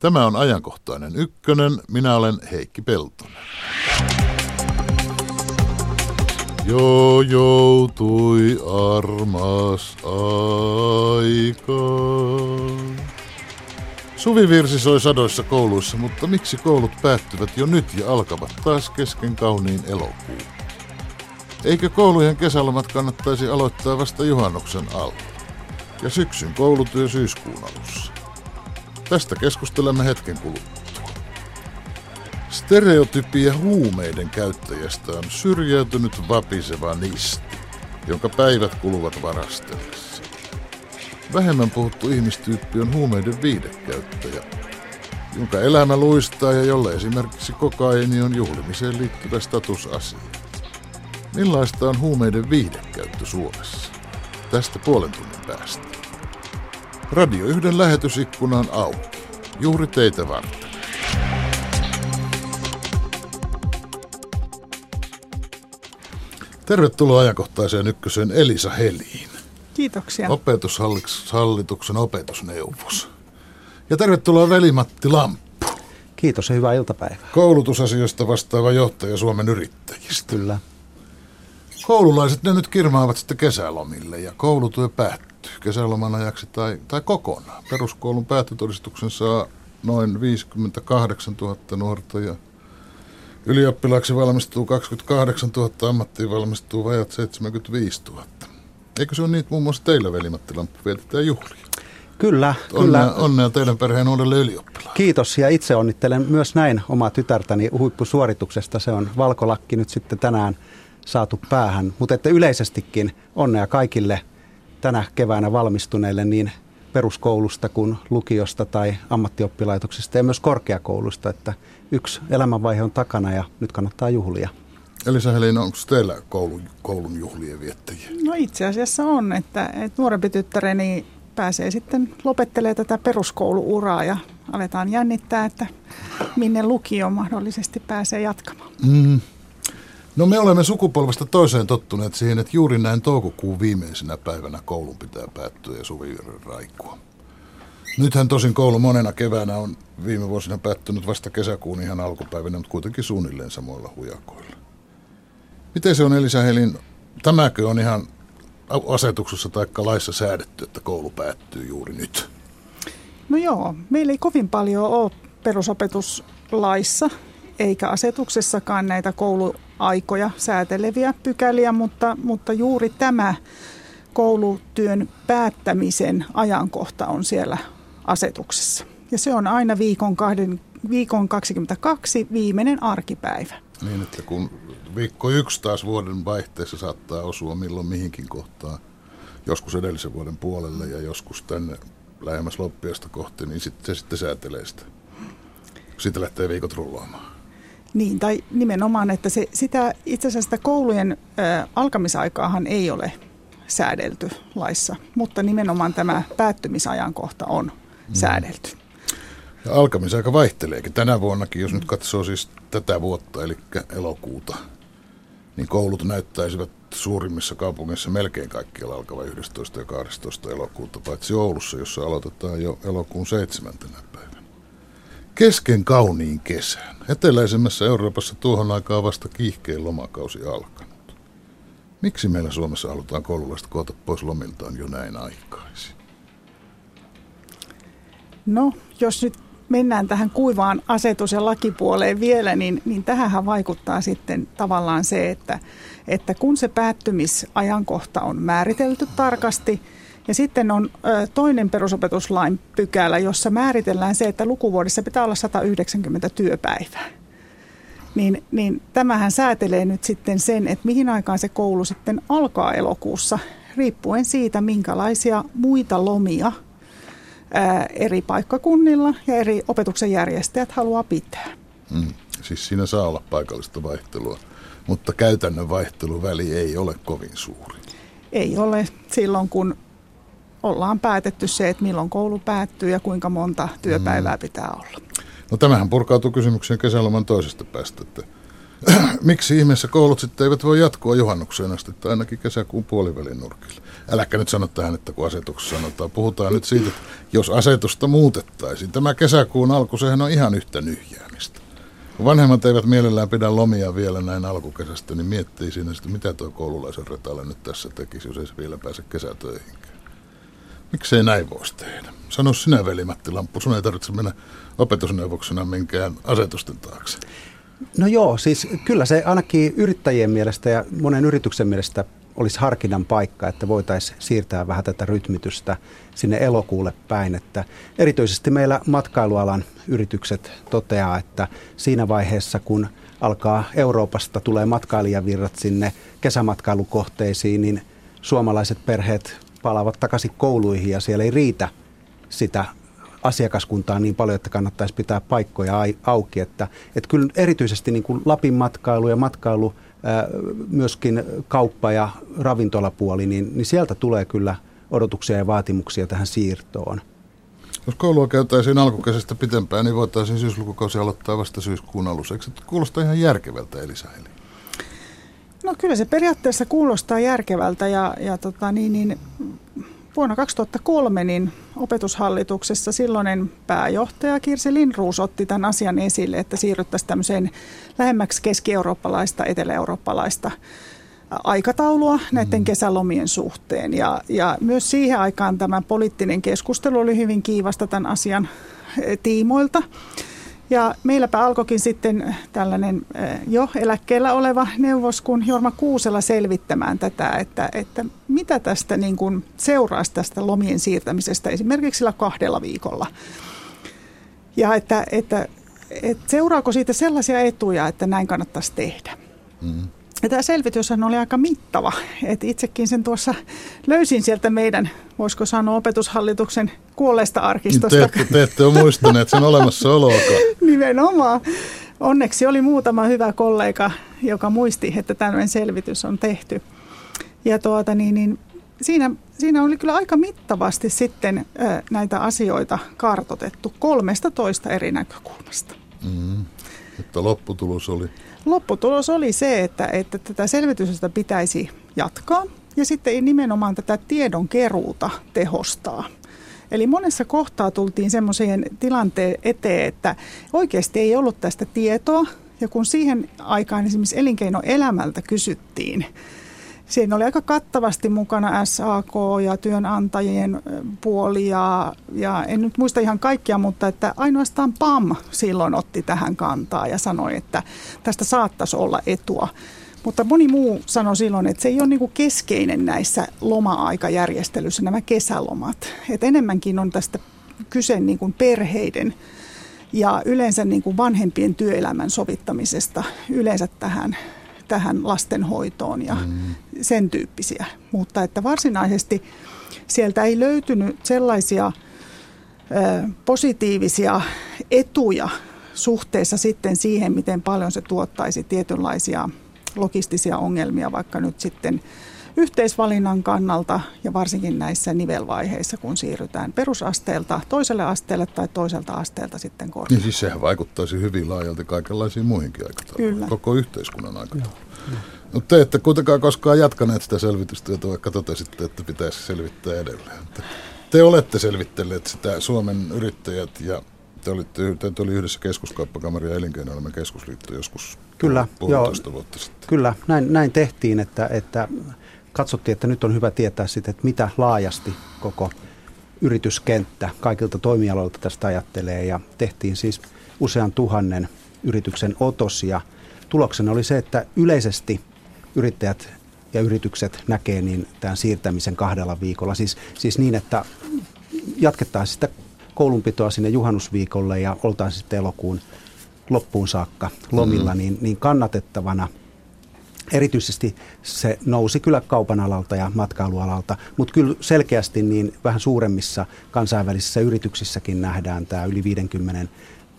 Tämä on ajankohtainen ykkönen. Minä olen Heikki Peltonen. Jo joutui armas aika. Suvivirsi soi sadoissa kouluissa, mutta miksi koulut päättyvät jo nyt ja alkavat taas kesken kauniin elokuun? Eikö koulujen kesälomat kannattaisi aloittaa vasta juhannuksen alla? Ja syksyn koulutyö syyskuun alussa? Tästä keskustelemme hetken kuluttua. Stereotypia huumeiden käyttäjästä on syrjäytynyt vapiseva nisti, jonka päivät kuluvat varastellessa. Vähemmän puhuttu ihmistyyppi on huumeiden viidekäyttäjä, jonka elämä luistaa ja jolle esimerkiksi kokaini on juhlimiseen liittyvä statusasia. Millaista on huumeiden viihdekäyttö Suomessa? Tästä puolen tunnin päästä. Radio yhden lähetysikkuna on auki. Juuri teitä varten. Tervetuloa ajankohtaiseen ykköseen Elisa Heliin. Kiitoksia. Opetushallituksen opetusneuvos. Ja tervetuloa Veli-Matti Lamppu. Kiitos ja hyvää iltapäivää. Koulutusasioista vastaava johtaja Suomen yrittäjistä. Kyllä. Koululaiset ne nyt kirmaavat sitten kesälomille ja koulutyö päättyy kesäloman ajaksi tai, tai kokonaan. Peruskoulun päättötodistuksen saa noin 58 000 nuorta ja ylioppilaaksi valmistuu 28 000, ammattiin valmistuu vajat 75 000. Eikö se ole että muun muassa teillä, veli-Matti Lamppu, vietetään juhlia? Kyllä, Onnea, kyllä. onnea teidän perheen uudelle ylioppilaan. Kiitos ja itse onnittelen myös näin omaa tytärtäni huippusuorituksesta. Se on valkolakki nyt sitten tänään saatu päähän, mutta että yleisestikin onnea kaikille tänä keväänä valmistuneille niin peruskoulusta kuin lukiosta tai ammattioppilaitoksesta ja myös korkeakoulusta, että yksi elämänvaihe on takana ja nyt kannattaa juhlia. Elisa Helin, onko teillä koulun, koulun juhlien viettäjiä? No itse asiassa on, että, että nuorempi tyttäreni pääsee sitten lopettelee tätä peruskouluuraa ja aletaan jännittää, että minne lukio mahdollisesti pääsee jatkamaan. Mm. No me olemme sukupolvesta toiseen tottuneet siihen, että juuri näin toukokuun viimeisenä päivänä koulun pitää päättyä ja suvivirren raikua. Nythän tosin koulu monena keväänä on viime vuosina päättynyt vasta kesäkuun ihan alkupäivänä, mutta kuitenkin suunnilleen samoilla hujakoilla. Miten se on Elisa Helin, tämäkö on ihan asetuksessa tai laissa säädetty, että koulu päättyy juuri nyt? No joo, meillä ei kovin paljon ole perusopetuslaissa eikä asetuksessakaan näitä kouluaikoja sääteleviä pykäliä, mutta, mutta juuri tämä koulutyön päättämisen ajankohta on siellä asetuksessa. Ja se on aina viikon, kahden, viikon 22 viimeinen arkipäivä. Niin, että kun viikko yksi taas vuoden vaihteessa saattaa osua milloin mihinkin kohtaan, joskus edellisen vuoden puolelle ja joskus tänne lähemmäs loppiasta kohti, niin sit, se sitten säätelee sitä. Siitä lähtee viikot rullaamaan. Niin, tai nimenomaan, että se, sitä, itse asiassa sitä koulujen ä, alkamisaikaahan ei ole säädelty laissa, mutta nimenomaan tämä päättymisajankohta on mm. säädelty. Ja alkamisaika vaihteleekin. Tänä vuonnakin, jos nyt katsoo siis tätä vuotta, eli elokuuta, niin koulut näyttäisivät suurimmissa kaupungeissa melkein kaikkialla alkava 11. ja 12. elokuuta, paitsi Oulussa, jossa aloitetaan jo elokuun 7. päivänä. Kesken kauniin kesän. Eteläisemmässä Euroopassa tuohon aikaan vasta kiihkein lomakausi alkanut. Miksi meillä Suomessa halutaan koululaiset koota pois lomiltaan jo näin aikaisin? No, jos nyt mennään tähän kuivaan asetus- ja lakipuoleen vielä, niin, niin tähän vaikuttaa sitten tavallaan se, että, että kun se päättymisajankohta on määritelty tarkasti, ja sitten on toinen perusopetuslain pykälä, jossa määritellään se, että lukuvuodessa pitää olla 190 työpäivää. Niin, niin tämähän säätelee nyt sitten sen, että mihin aikaan se koulu sitten alkaa elokuussa, riippuen siitä, minkälaisia muita lomia – ää, eri paikkakunnilla ja eri opetuksen järjestäjät haluaa pitää. Mm. Siis siinä saa olla paikallista vaihtelua, mutta käytännön vaihteluväli ei ole kovin suuri. Ei ole silloin, kun ollaan päätetty se, että milloin koulu päättyy ja kuinka monta työpäivää mm. pitää olla. No tämähän purkautuu kysymykseen kesäloman toisesta päästä, että miksi ihmeessä koulut sitten eivät voi jatkua juhannukseen asti tai ainakin kesäkuun puolivälin nurkille? Äläkä nyt sano tähän, että kun asetuksessa sanotaan. Puhutaan nyt siitä, että jos asetusta muutettaisiin. Tämä kesäkuun alku, sehän on ihan yhtä nyhjäämistä. Kun vanhemmat eivät mielellään pidä lomia vielä näin alkukesästä, niin miettii siinä sitten, mitä tuo koululaisen retale nyt tässä tekisi, jos ei se vielä pääse kesätöihinkään. Miksei näin voisi tehdä? Sano sinä, veli Matti Lamppu, sun ei tarvitse mennä opetusneuvoksena minkään asetusten taakse. No joo, siis kyllä se ainakin yrittäjien mielestä ja monen yrityksen mielestä olisi harkinnan paikka, että voitaisiin siirtää vähän tätä rytmitystä sinne elokuulle päin. Että erityisesti meillä matkailualan yritykset toteaa, että siinä vaiheessa kun alkaa Euroopasta tulee matkailijavirrat sinne kesämatkailukohteisiin, niin suomalaiset perheet palaavat takaisin kouluihin ja siellä ei riitä sitä asiakaskuntaa niin paljon, että kannattaisi pitää paikkoja auki. Että, että kyllä erityisesti niin kuin Lapin matkailu ja matkailu, myöskin kauppa ja ravintolapuoli, niin, niin sieltä tulee kyllä odotuksia ja vaatimuksia tähän siirtoon. Jos koulua käytäisiin alkukesästä pitempään, niin voitaisiin syyslukukausi aloittaa vasta syyskuun alussa. Eikö se kuulosta ihan järkevältä, Elisa Eli? No kyllä se periaatteessa kuulostaa järkevältä ja, ja tota, niin, niin, vuonna 2003 niin opetushallituksessa silloinen pääjohtaja Kirsi Linruus otti tämän asian esille, että siirryttäisiin tämmöiseen lähemmäksi keski-eurooppalaista, etelä-eurooppalaista aikataulua näiden mm. kesälomien suhteen. Ja, ja myös siihen aikaan tämä poliittinen keskustelu oli hyvin kiivasta tämän asian tiimoilta. Ja meilläpä alkoikin sitten tällainen jo eläkkeellä oleva neuvos kun Jorma Kuusela selvittämään tätä, että, että mitä tästä niin kuin seuraasi tästä lomien siirtämisestä esimerkiksi sillä kahdella viikolla. Ja että, että, että seuraako siitä sellaisia etuja, että näin kannattaisi tehdä. Mm. Ja tämä selvityshän oli aika mittava. Et itsekin sen tuossa löysin sieltä meidän, voisiko sanoa, opetushallituksen kuolleesta arkistosta. Te ette, te ette ole muistaneet sen olemassaoloakaan. Nimenomaan. Onneksi oli muutama hyvä kollega, joka muisti, että tämmöinen selvitys on tehty. Ja tuota, niin, niin, siinä, siinä oli kyllä aika mittavasti sitten ö, näitä asioita kartotettu kolmesta toista eri näkökulmasta. Mm, että lopputulos oli? Lopputulos oli se, että, että tätä selvitystä pitäisi jatkaa ja sitten nimenomaan tätä tiedon keruuta tehostaa. Eli monessa kohtaa tultiin semmoiseen tilanteen eteen, että oikeasti ei ollut tästä tietoa. Ja kun siihen aikaan esimerkiksi elinkeinoelämältä kysyttiin, Siinä oli aika kattavasti mukana SAK ja työnantajien puoli ja, ja en nyt muista ihan kaikkia, mutta että ainoastaan PAM silloin otti tähän kantaa ja sanoi, että tästä saattaisi olla etua. Mutta moni muu sanoi silloin, että se ei ole niin keskeinen näissä loma-aikajärjestelyissä nämä kesälomat. Et enemmänkin on tästä kyse niin kuin perheiden ja yleensä niin kuin vanhempien työelämän sovittamisesta yleensä tähän tähän lastenhoitoon ja mm. sen tyyppisiä. Mutta että varsinaisesti sieltä ei löytynyt sellaisia ö, positiivisia etuja suhteessa sitten siihen, miten paljon se tuottaisi tietynlaisia logistisia ongelmia, vaikka nyt sitten yhteisvalinnan kannalta ja varsinkin näissä nivelvaiheissa, kun siirrytään perusasteelta toiselle asteelle tai toiselta asteelta sitten korkealle. Niin siis sehän vaikuttaisi hyvin laajalti kaikenlaisiin muihinkin aikatauluihin, koko yhteiskunnan aikatauluun. No te ette kuitenkaan koskaan jatkaneet sitä selvitystyötä, vaikka totesitte, että pitäisi selvittää edelleen. Te olette selvittelleet sitä Suomen yrittäjät ja te olitte, te oli yhdessä keskuskauppakamari ja elinkeinoelämän keskusliitto joskus Kyllä, joo, vuotta sitten. Kyllä, näin, näin tehtiin, että, että katsottiin, että nyt on hyvä tietää sitten, että mitä laajasti koko yrityskenttä kaikilta toimialoilta tästä ajattelee. Ja tehtiin siis usean tuhannen yrityksen otos ja tuloksena oli se, että yleisesti yrittäjät ja yritykset näkee niin tämän siirtämisen kahdella viikolla. Siis, siis niin, että jatkettaisiin sitä koulunpitoa sinne juhannusviikolle ja oltaisiin sitten elokuun loppuun saakka lomilla, mm. niin, niin kannatettavana – Erityisesti se nousi kyllä kaupan alalta ja matkailualalta, mutta kyllä selkeästi niin vähän suuremmissa kansainvälisissä yrityksissäkin nähdään tämä yli 50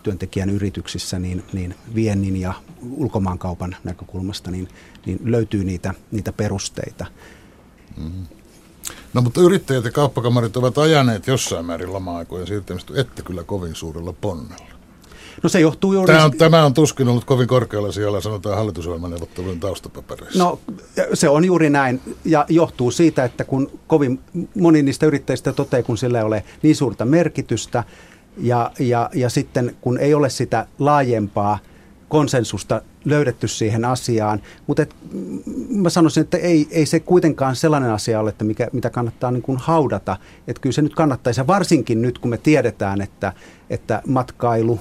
työntekijän yrityksissä niin, niin viennin ja ulkomaankaupan näkökulmasta niin, niin löytyy niitä, niitä perusteita. Mm. No mutta yrittäjät ja kauppakamarit ovat ajaneet jossain määrin lama-aikojen siirtämistä, ette kyllä kovin suurella ponnella. No se johtuu juuri... Tämä on, tämä on tuskin ollut kovin korkealla siellä, sanotaan hallitusohjelmaneuvottelujen taustapapereissa. No se on juuri näin ja johtuu siitä, että kun kovin moni niistä yrittäjistä toteaa, kun sillä ei ole niin suurta merkitystä ja, ja, ja sitten kun ei ole sitä laajempaa konsensusta löydetty siihen asiaan. Mutta et, mä sanoisin, että ei, ei se kuitenkaan sellainen asia ole, että mikä, mitä kannattaa niin kuin haudata. Että kyllä se nyt kannattaisi, ja varsinkin nyt kun me tiedetään, että, että matkailu,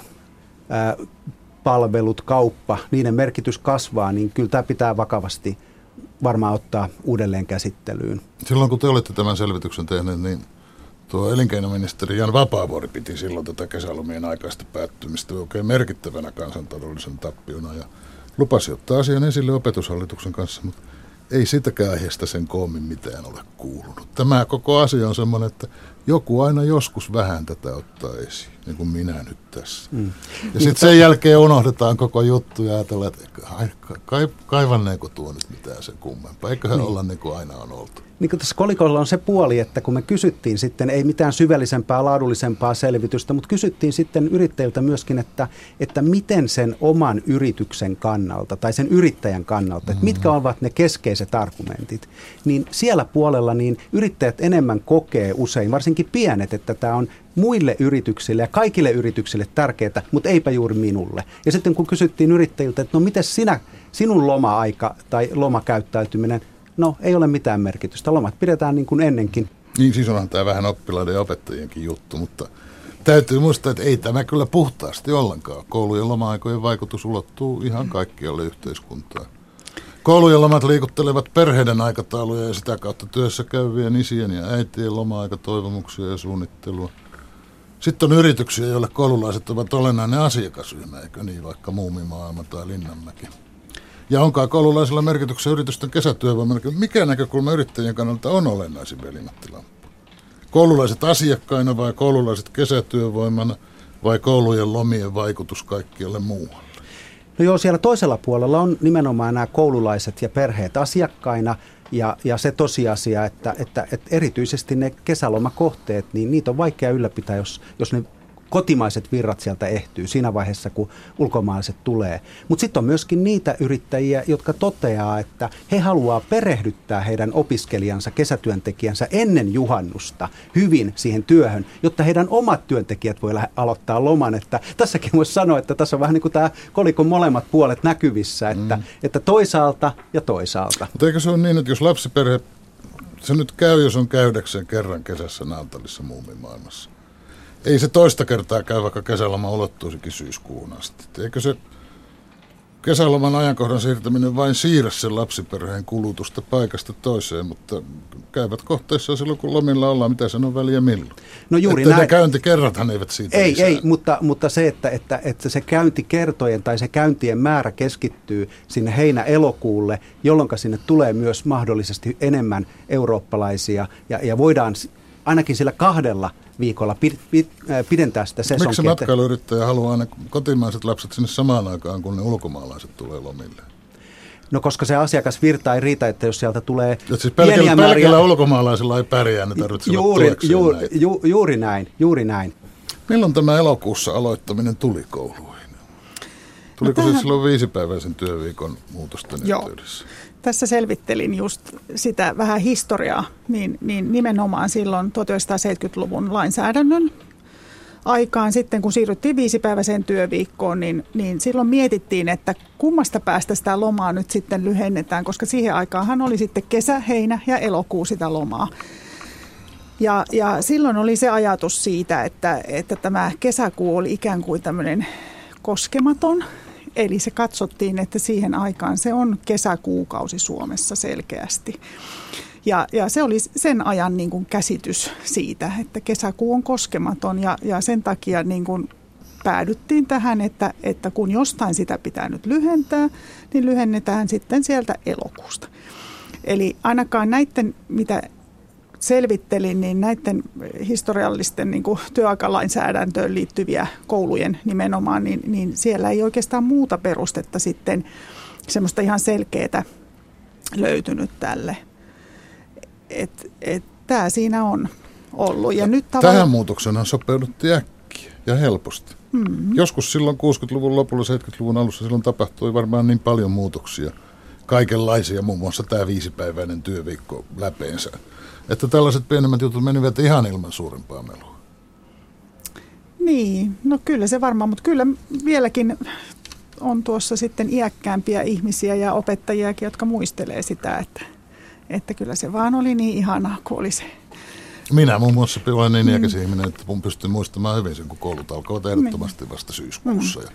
palvelut, kauppa, niiden merkitys kasvaa, niin kyllä tämä pitää vakavasti varmaan ottaa uudelleen käsittelyyn. Silloin kun te olette tämän selvityksen tehneet, niin tuo elinkeinoministeri Jan Vapaavuori piti silloin tätä kesälomien aikaista päättymistä oikein merkittävänä kansantaloudellisen tappiona ja lupasi ottaa asian esille opetushallituksen kanssa, mutta ei sitäkään aiheesta sen koommin mitään ole kuulunut. Tämä koko asia on semmoinen, että joku aina joskus vähän tätä ottaa esiin, niin kuin minä nyt tässä. Mm. Ja sitten sen jälkeen unohdetaan koko juttu ja ajatellaan, että kaivanneeko tuo nyt mitään sen kummempaa. Eiköhän niin. olla niin kuin aina on oltu niin kuin tässä kolikolla on se puoli, että kun me kysyttiin sitten, ei mitään syvällisempää, laadullisempaa selvitystä, mutta kysyttiin sitten yrittäjiltä myöskin, että, että miten sen oman yrityksen kannalta tai sen yrittäjän kannalta, että mitkä mm-hmm. ovat ne keskeiset argumentit, niin siellä puolella niin yrittäjät enemmän kokee usein, varsinkin pienet, että tämä on muille yrityksille ja kaikille yrityksille tärkeää, mutta eipä juuri minulle. Ja sitten kun kysyttiin yrittäjiltä, että no miten sinä, sinun loma-aika tai lomakäyttäytyminen, No, ei ole mitään merkitystä. Lomat pidetään niin kuin ennenkin. Niin, siis onhan tämä vähän oppilaiden ja opettajienkin juttu, mutta täytyy muistaa, että ei tämä kyllä puhtaasti ollenkaan. Koulujen loma-aikojen vaikutus ulottuu ihan kaikkialle yhteiskuntaan. Koulujen lomat liikuttelevat perheiden aikatauluja ja sitä kautta työssä käyvien isien ja äitien loma-aikatoivomuksia ja suunnittelua. Sitten on yrityksiä, joille koululaiset ovat olennainen asiakasryhmä, eikö niin, vaikka Muumimaailma tai Linnanmäki. Ja onkaan koululaisilla merkityksessä yritysten kesätyövoimalla? Mikä näkökulma yrittäjien kannalta on olennaisin velimattila? Koululaiset asiakkaina vai koululaiset kesätyövoimana vai koulujen lomien vaikutus kaikkialle muualle? No joo, siellä toisella puolella on nimenomaan nämä koululaiset ja perheet asiakkaina. Ja, ja se tosiasia, että, että, että erityisesti ne kesälomakohteet, niin niitä on vaikea ylläpitää, jos, jos ne kotimaiset virrat sieltä ehtyy siinä vaiheessa, kun ulkomaalaiset tulee. Mutta sitten on myöskin niitä yrittäjiä, jotka toteaa, että he haluaa perehdyttää heidän opiskelijansa, kesätyöntekijänsä ennen juhannusta hyvin siihen työhön, jotta heidän omat työntekijät voi aloittaa loman. Että tässäkin voisi sanoa, että tässä on vähän niin kuin tämä kolikon molemmat puolet näkyvissä, että, mm. että toisaalta ja toisaalta. Mutta eikö se ole niin, että jos lapsiperhe, se nyt käy, jos on käydäkseen kerran kesässä Naantalissa muumimaailmassa, ei se toista kertaa käy, vaikka kesäloma ulottuisikin syyskuun asti. Eikö se kesäloman ajankohdan siirtäminen vain siirrä sen lapsiperheen kulutusta paikasta toiseen, mutta käyvät kohteissa silloin, kun lomilla ollaan, mitä sen on väliä milloin. No juuri että näin. käyntikerrathan eivät siitä Ei, lisää. ei mutta, mutta se, että, että, että se käyntikertojen tai se käyntien määrä keskittyy sinne heinä-elokuulle, jolloin sinne tulee myös mahdollisesti enemmän eurooppalaisia ja, ja voidaan ainakin sillä kahdella viikolla pid, pid, äh, pidentää sitä sesonkia. Miksi matkailuyrittäjä haluaa aina kotimaiset lapset sinne samaan aikaan, kun ne ulkomaalaiset tulee lomille? No koska se asiakasvirta ei riitä, että jos sieltä tulee ja siis pelkällä, määriä... pelkällä ulkomaalaisilla ei pärjää, ne tarvitsevat juuri, juuri, ju, juuri näin, juuri näin. Milloin tämä elokuussa aloittaminen tuli kouluihin? Tuliko no tähän... se silloin viisipäiväisen työviikon muutosten Joo. yhteydessä? Tässä selvittelin just sitä vähän historiaa, niin, niin nimenomaan silloin 1970-luvun lainsäädännön aikaan sitten, kun siirryttiin viisipäiväiseen työviikkoon, niin, niin silloin mietittiin, että kummasta päästä sitä lomaa nyt sitten lyhennetään, koska siihen aikaanhan oli sitten kesä, heinä ja elokuu sitä lomaa. Ja, ja silloin oli se ajatus siitä, että, että tämä kesäkuu oli ikään kuin tämmöinen koskematon Eli se katsottiin, että siihen aikaan se on kesäkuukausi Suomessa selkeästi. Ja, ja se oli sen ajan niin kuin käsitys siitä, että kesäkuu on koskematon ja, ja sen takia niin kuin päädyttiin tähän, että, että kun jostain sitä pitää nyt lyhentää, niin lyhennetään sitten sieltä elokuusta. Eli ainakaan näiden, mitä selvittelin, niin näiden historiallisten niin kuin työaikalainsäädäntöön liittyviä koulujen nimenomaan, niin, niin siellä ei oikeastaan muuta perustetta sitten semmoista ihan selkeää löytynyt tälle. Et, et, Tämä siinä on ollut. Ja nyt tavalla... Tähän sopeuduttu äkkiä. äkkiä ja helposti. Mm-hmm. Joskus silloin 60-luvun lopulla, 70-luvun alussa silloin tapahtui varmaan niin paljon muutoksia, kaikenlaisia, muun muassa tämä viisipäiväinen työviikko läpeensä, että tällaiset pienemmät jutut menivät ihan ilman suurempaa melua. Niin, no kyllä se varmaan, mutta kyllä vieläkin on tuossa sitten iäkkäämpiä ihmisiä ja opettajiakin, jotka muistelee sitä, että, että kyllä se vaan oli niin ihanaa, kun oli se. Minä muun muassa olen niin iäkäs ihminen, että mun pystyn muistamaan hyvin sen, kun koulut alkoivat ehdottomasti vasta syyskuussa. Ja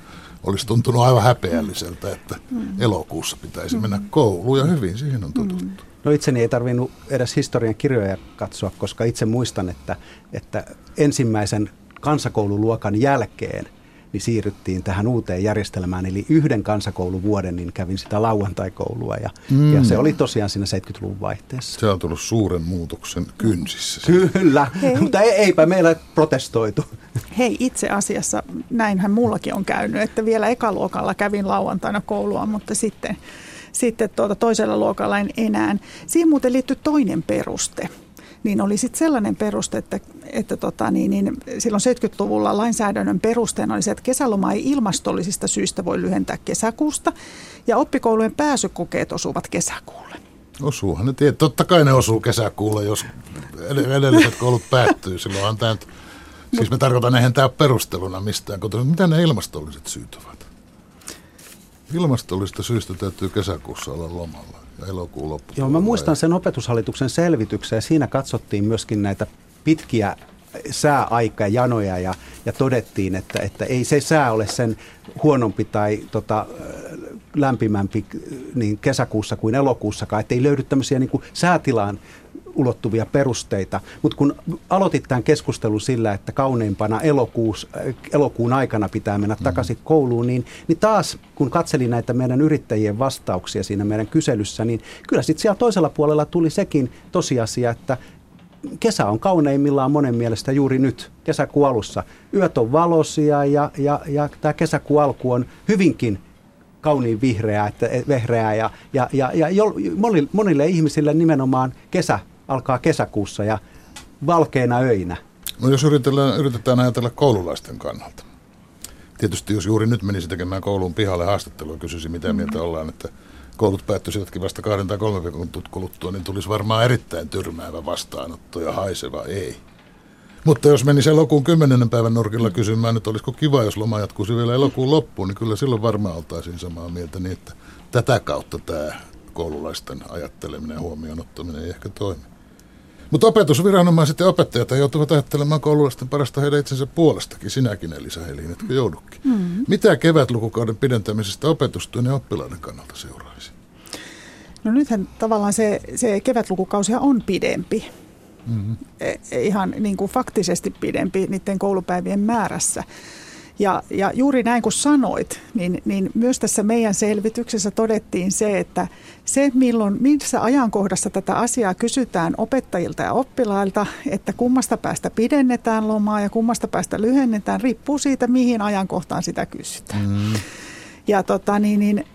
olisi tuntunut aivan häpeälliseltä, että elokuussa pitäisi mennä kouluun ja hyvin siihen on totuttu. No itseni ei tarvinnut edes historian kirjoja katsoa, koska itse muistan, että, että ensimmäisen kansakoululuokan jälkeen niin siirryttiin tähän uuteen järjestelmään. Eli yhden kansakouluvuoden niin kävin sitä lauantaikoulua ja, mm. ja se oli tosiaan siinä 70-luvun vaihteessa. Se on tullut suuren muutoksen kynsissä. Kyllä, Hei. mutta eipä meillä protestoitu. Hei, itse asiassa näinhän mullakin on käynyt, että vielä ekaluokalla kävin lauantaina koulua, mutta sitten, sitten tuota toisella luokalla en enää. Siihen muuten liittyy toinen peruste niin oli sitten sellainen peruste, että, että tota, niin, niin, silloin 70-luvulla lainsäädännön perusteena oli se, että kesäloma ei ilmastollisista syistä voi lyhentää kesäkuusta ja oppikoulujen pääsykokeet osuvat kesäkuulle. Osuuhan ne tiedät. Totta kai ne osuu kesäkuulle, jos edelliset koulut päättyy. Silloinhan tämä, siis me tarkoitan, eihän tämä perusteluna mistään. Mitä ne ilmastolliset syyt ovat? Ilmastollisista syistä täytyy kesäkuussa olla lomalla ja elokuun loppu. Joo, mä muistan sen opetushallituksen selvityksen siinä katsottiin myöskin näitä pitkiä sääaikajanoja ja, ja todettiin, että, että ei se sää ole sen huonompi tai tota, lämpimämpi niin kesäkuussa kuin elokuussakaan, että ei löydy tämmöisiä niin kuin säätilaan ulottuvia perusteita. Mutta kun aloitit tämän keskustelun sillä, että kauneimpana elokuus, elokuun aikana pitää mennä mm. takaisin kouluun, niin, niin taas kun katselin näitä meidän yrittäjien vastauksia siinä meidän kyselyssä, niin kyllä sitten siellä toisella puolella tuli sekin tosiasia, että kesä on kauneimmillaan monen mielestä juuri nyt, kesäkuun alussa. Yöt on valoisia ja, ja, ja tämä kesäkuun alku on hyvinkin kauniin vihreää, että, vehreää ja, ja, ja, ja monille, monille ihmisille nimenomaan kesä alkaa kesäkuussa ja valkeina öinä. No jos yritetään, yritetään ajatella koululaisten kannalta. Tietysti jos juuri nyt menisi tekemään kouluun pihalle haastattelua, kysyisin mitä mm. mieltä ollaan, että koulut päättyisivätkin vasta kahden tai kolmen viikon kuluttua, niin tulisi varmaan erittäin tyrmäävä vastaanotto ja haiseva ei. Mutta jos menisi elokuun 10. päivän nurkilla kysymään, että olisiko kiva, jos loma jatkuisi vielä elokuun loppuun, niin kyllä silloin varmaan oltaisiin samaa mieltä niin, että tätä kautta tämä koululaisten ajatteleminen ja huomioon ottaminen ei ehkä toimi. Mutta opetusviranomaiset ja opettajat joutuvat ajattelemaan koululaisten parasta heidän itsensä puolestakin, sinäkin Elisa Helin, etkö joudukin. Mm-hmm. Mitä kevätlukukauden pidentämisestä opetustyön ja oppilaiden kannalta seuraisi? No nythän tavallaan se, se kevätlukukausia on pidempi. Mm-hmm. E, ihan niin kuin faktisesti pidempi niiden koulupäivien määrässä. Ja, ja juuri näin kuin sanoit, niin, niin myös tässä meidän selvityksessä todettiin se, että se milloin, missä ajankohdassa tätä asiaa kysytään opettajilta ja oppilailta, että kummasta päästä pidennetään lomaa ja kummasta päästä lyhennetään, riippuu siitä, mihin ajankohtaan sitä kysytään. Mm. Ja tota, niin, niin,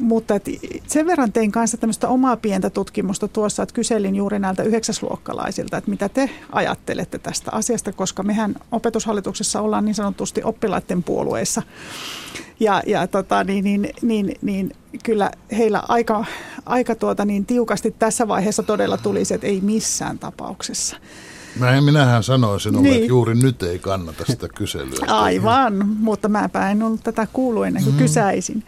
mutta et sen verran tein kanssa tämmöistä omaa pientä tutkimusta tuossa, että kyselin juuri näiltä yhdeksäsluokkalaisilta, että mitä te ajattelette tästä asiasta, koska mehän opetushallituksessa ollaan niin sanotusti oppilaiden puolueessa. Ja, ja tota, niin, niin, niin, niin, kyllä heillä aika, aika tuota, niin tiukasti tässä vaiheessa todella tuli se, että ei missään tapauksessa. Mä minähän sanoin sinulle, niin. että juuri nyt ei kannata sitä kyselyä. Aivan, mutta mä en ollut tätä kuullut ennen kuin mm. kysäisin.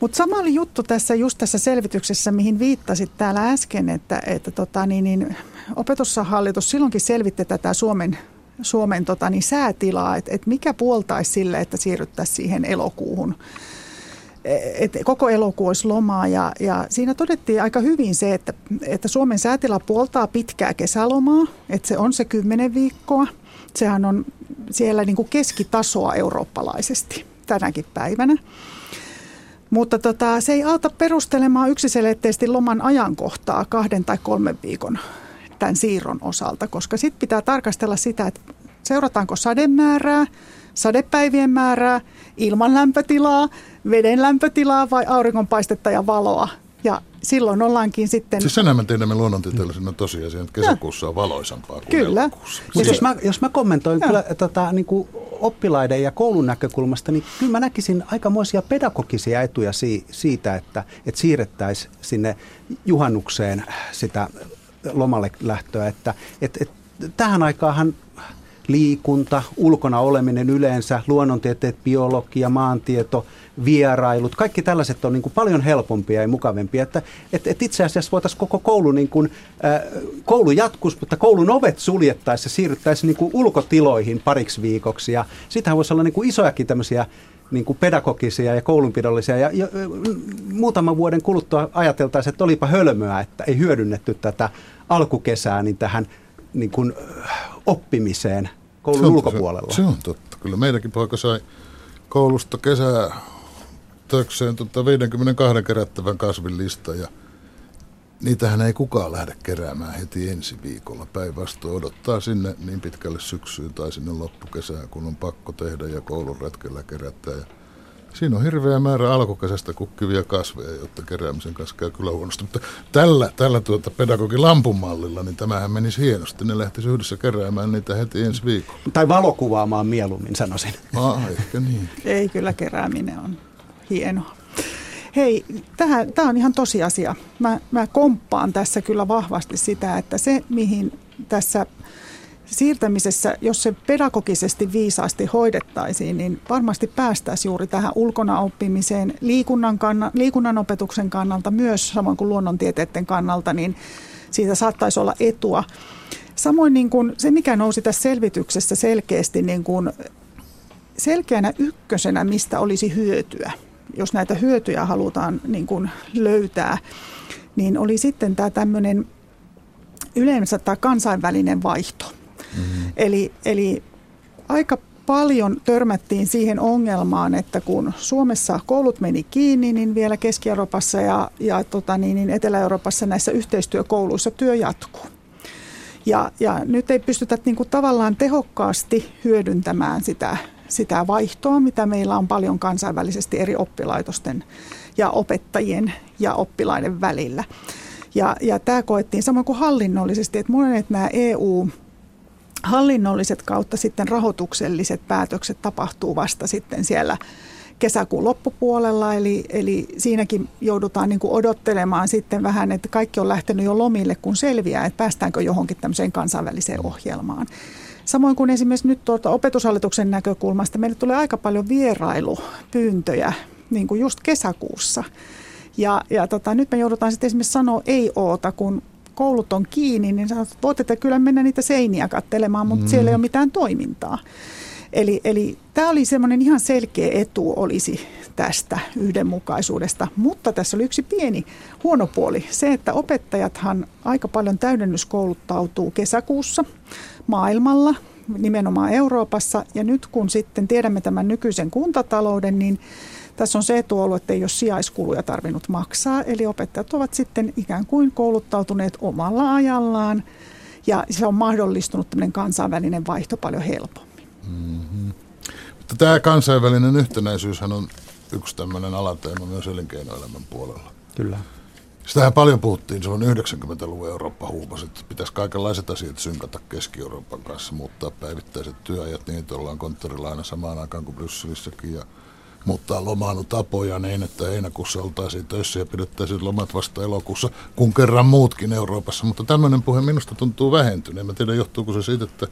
Mutta sama oli juttu tässä just tässä selvityksessä, mihin viittasit täällä äsken, että, että tota, niin, niin, opetushallitus silloinkin selvitti tätä Suomen Suomen tota, niin säätilaa, että, että mikä puoltaisi sille, että siirryttäisiin siihen elokuuhun että koko elokuu olisi lomaa ja, ja siinä todettiin aika hyvin se, että, että Suomen säätila puoltaa pitkää kesälomaa, että se on se kymmenen viikkoa. Sehän on siellä niin kuin keskitasoa eurooppalaisesti tänäkin päivänä. Mutta tota, se ei auta perustelemaan yksiselitteisesti loman ajankohtaa kahden tai kolmen viikon tämän siirron osalta, koska sitten pitää tarkastella sitä, että seurataanko sademäärää, sadepäivien määrää, ilman lämpötilaa, veden lämpötilaa vai auringonpaistetta ja valoa. Ja silloin ollaankin sitten... Siis senhän me tiedämme luonnontieteellisenä tosiasiana, että kesäkuussa on valoisampaa kuin Kyllä. Mutta jos mä, jos mä kommentoin ja. kyllä tota, niin kuin oppilaiden ja koulun näkökulmasta, niin kyllä mä näkisin aikamoisia pedagogisia etuja si- siitä, että, että siirrettäisiin sinne juhannukseen sitä lomalle lähtöä. Että, et, et, tähän aikaanhan liikunta, ulkona oleminen yleensä, luonnontieteet, biologia, maantieto, vierailut, kaikki tällaiset on niin kuin paljon helpompia ja mukavempia. Että, et, et itse asiassa voitaisiin koko koulu, niin kuin, äh, koulu jatkus, mutta koulun ovet suljettaisiin ja siirryttäisiin niin kuin ulkotiloihin pariksi viikoksi. Ja sitähän voisi olla niin kuin isojakin tämmöisiä niin kuin pedagogisia ja koulunpidollisia. Ja, ja muutaman vuoden kuluttua ajateltaisiin, että olipa hölmöä, että ei hyödynnetty tätä alkukesää niin tähän niin kuin, oppimiseen koulun se on, ulkopuolella. Se, se on totta. Kyllä meidänkin poika sai koulusta kesää tökseen tota 52 kerättävän kasvin lista ja niitähän ei kukaan lähde keräämään heti ensi viikolla. Päinvastoin odottaa sinne niin pitkälle syksyyn tai sinne loppukesään, kun on pakko tehdä ja koulun retkellä kerätä. Ja Siinä on hirveä määrä alkukesästä kukkivia kasveja, jotta keräämisen kanssa käy kyllä huonosti. Mutta tällä, tällä tuota pedagogin lampumallilla, niin tämähän menisi hienosti. Ne lähtisi yhdessä keräämään niitä heti ensi viikolla. Tai valokuvaamaan mieluummin, sanoisin. Ah, ehkä niin. Ei, kyllä kerääminen on hienoa. Hei, tämä on ihan tosiasia. Mä, mä komppaan tässä kyllä vahvasti sitä, että se mihin tässä siirtämisessä, jos se pedagogisesti viisaasti hoidettaisiin, niin varmasti päästäisiin juuri tähän ulkona oppimiseen liikunnan, kanna, liikunnan opetuksen kannalta myös, samoin kuin luonnontieteiden kannalta, niin siitä saattaisi olla etua. Samoin niin kuin se, mikä nousi tässä selvityksessä selkeästi niin kuin selkeänä ykkösenä, mistä olisi hyötyä, jos näitä hyötyjä halutaan niin kuin löytää, niin oli sitten tämä tämmöinen yleensä tämä kansainvälinen vaihto. Mm-hmm. Eli, eli aika paljon törmättiin siihen ongelmaan, että kun Suomessa koulut meni kiinni, niin vielä Keski-Euroopassa ja, ja tota niin, niin Etelä-Euroopassa näissä yhteistyökouluissa työ jatkuu. Ja, ja nyt ei pystytä niin kuin tavallaan tehokkaasti hyödyntämään sitä, sitä vaihtoa, mitä meillä on paljon kansainvälisesti eri oppilaitosten ja opettajien ja oppilaiden välillä. Ja, ja tämä koettiin samoin kuin hallinnollisesti, että monet nämä EU- hallinnolliset kautta sitten rahoitukselliset päätökset tapahtuu vasta sitten siellä kesäkuun loppupuolella, eli, eli siinäkin joudutaan niin kuin odottelemaan sitten vähän, että kaikki on lähtenyt jo lomille, kun selviää, että päästäänkö johonkin tämmöiseen kansainväliseen ohjelmaan. Samoin kuin esimerkiksi nyt tuolta opetushallituksen näkökulmasta, meille tulee aika paljon vierailupyyntöjä niin kuin just kesäkuussa. Ja, ja tota, nyt me joudutaan sitten esimerkiksi sanoa ei oota, kun koulut on kiinni, niin sanot, että voitte kyllä mennä niitä seiniä katselemaan, mutta mm. siellä ei ole mitään toimintaa. Eli, eli tämä oli semmoinen ihan selkeä etu olisi tästä yhdenmukaisuudesta, mutta tässä oli yksi pieni huono puoli. Se, että opettajathan aika paljon täydennyskouluttautuu kesäkuussa maailmalla, nimenomaan Euroopassa, ja nyt kun sitten tiedämme tämän nykyisen kuntatalouden, niin tässä on se etu ollut, että ei ole sijaiskuluja tarvinnut maksaa, eli opettajat ovat sitten ikään kuin kouluttautuneet omalla ajallaan, ja se on mahdollistunut tämmöinen kansainvälinen vaihto paljon helpommin. Mm-hmm. Mutta tämä kansainvälinen yhtenäisyyshän on yksi tämmöinen alateema myös elinkeinoelämän puolella. Kyllä. Sitähän paljon puhuttiin, se on 90-luvun Eurooppa huumasi, että pitäisi kaikenlaiset asiat synkata Keski-Euroopan kanssa, muuttaa päivittäiset työajat niin, että ollaan konttorilla aina samaan aikaan kuin Brysselissäkin ja muuttaa lomaanutapoja niin, että heinäkuussa oltaisiin töissä ja pidettäisiin lomat vasta elokuussa, kun kerran muutkin Euroopassa. Mutta tämmöinen puhe minusta tuntuu vähentyneen. Mä tiedän, johtuuko se siitä, että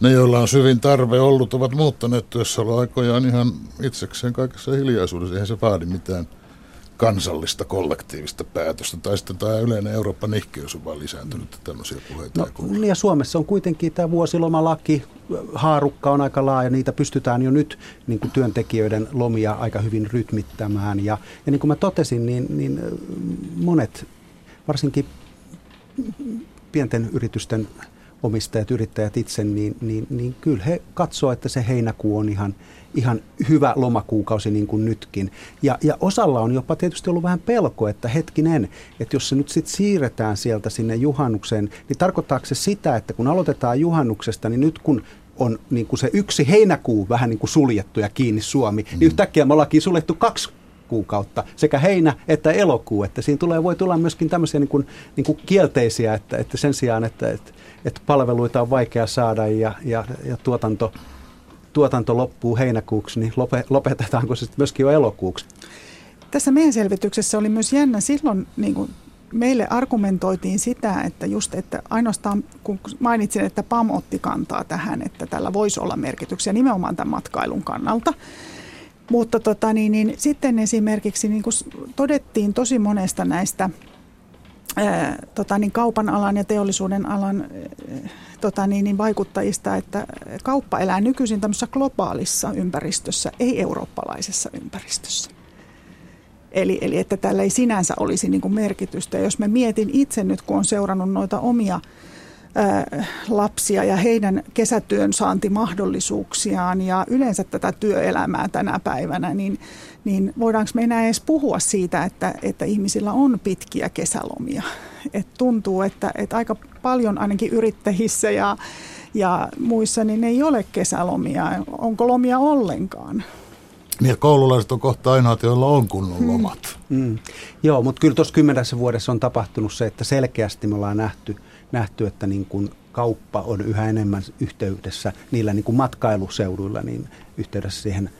ne, joilla on syvin tarve ollut, ovat muuttaneet työssäoloaikojaan ihan itsekseen kaikessa hiljaisuudessa. Eihän se vaadi mitään kansallista kollektiivista päätöstä, tai sitten tämä yleinen Euroopan nihkeys on vaan lisääntynyt, että tämmöisiä puheita no, ja Suomessa on kuitenkin tämä vuosilomalaki, haarukka on aika laaja, niitä pystytään jo nyt niin kuin työntekijöiden lomia aika hyvin rytmittämään, ja, ja niin kuin mä totesin, niin, niin monet, varsinkin pienten yritysten omistajat, yrittäjät itse, niin, niin, niin kyllä he katsoo, että se heinäkuu on ihan, ihan hyvä lomakuukausi niin kuin nytkin. Ja, ja osalla on jopa tietysti ollut vähän pelko, että hetkinen, että jos se nyt sitten siirretään sieltä sinne juhannukseen, niin tarkoittaako se sitä, että kun aloitetaan juhannuksesta, niin nyt kun on niin kuin se yksi heinäkuu vähän niin kuin suljettu ja kiinni Suomi, niin mm. niin yhtäkkiä me ollaankin suljettu kaksi kuukautta, sekä heinä että elokuu. Että siinä tulee, voi tulla myöskin tämmöisiä niin kuin, niin kuin kielteisiä, että, että sen sijaan, että, että, että palveluita on vaikea saada ja, ja, ja tuotanto, tuotanto loppuu heinäkuuksi, niin lopetetaanko se sitten myöskin jo elokuuksi? Tässä meidän selvityksessä oli myös jännä silloin niin kuin meille argumentoitiin sitä, että just, että ainoastaan kun mainitsin, että PAM otti kantaa tähän, että tällä voisi olla merkityksiä nimenomaan tämän matkailun kannalta. Mutta tota, niin, niin, sitten esimerkiksi niin kuin todettiin tosi monesta näistä tota, niin kaupan alan ja teollisuuden alan tota, niin, niin vaikuttajista, että kauppa elää nykyisin tämmöisessä globaalissa ympäristössä, ei eurooppalaisessa ympäristössä. Eli, eli että tällä ei sinänsä olisi niin kuin merkitystä. Ja jos mä mietin itse nyt, kun on seurannut noita omia lapsia ja heidän kesätyön saantimahdollisuuksiaan ja yleensä tätä työelämää tänä päivänä, niin, niin voidaanko me enää edes puhua siitä, että, että ihmisillä on pitkiä kesälomia. Et tuntuu, että, että aika paljon ainakin yrittäjissä ja, ja muissa, niin ei ole kesälomia. Onko lomia ollenkaan? Niin, koululaiset on kohta ainoat, joilla on kunnon hmm. lomat. Mm. Mm. Joo, mutta kyllä tuossa kymmenessä vuodessa on tapahtunut se, että selkeästi me ollaan nähty, nähty että niin kun kauppa on yhä enemmän yhteydessä niillä niin kuin matkailuseuduilla, niin yhteydessä siihen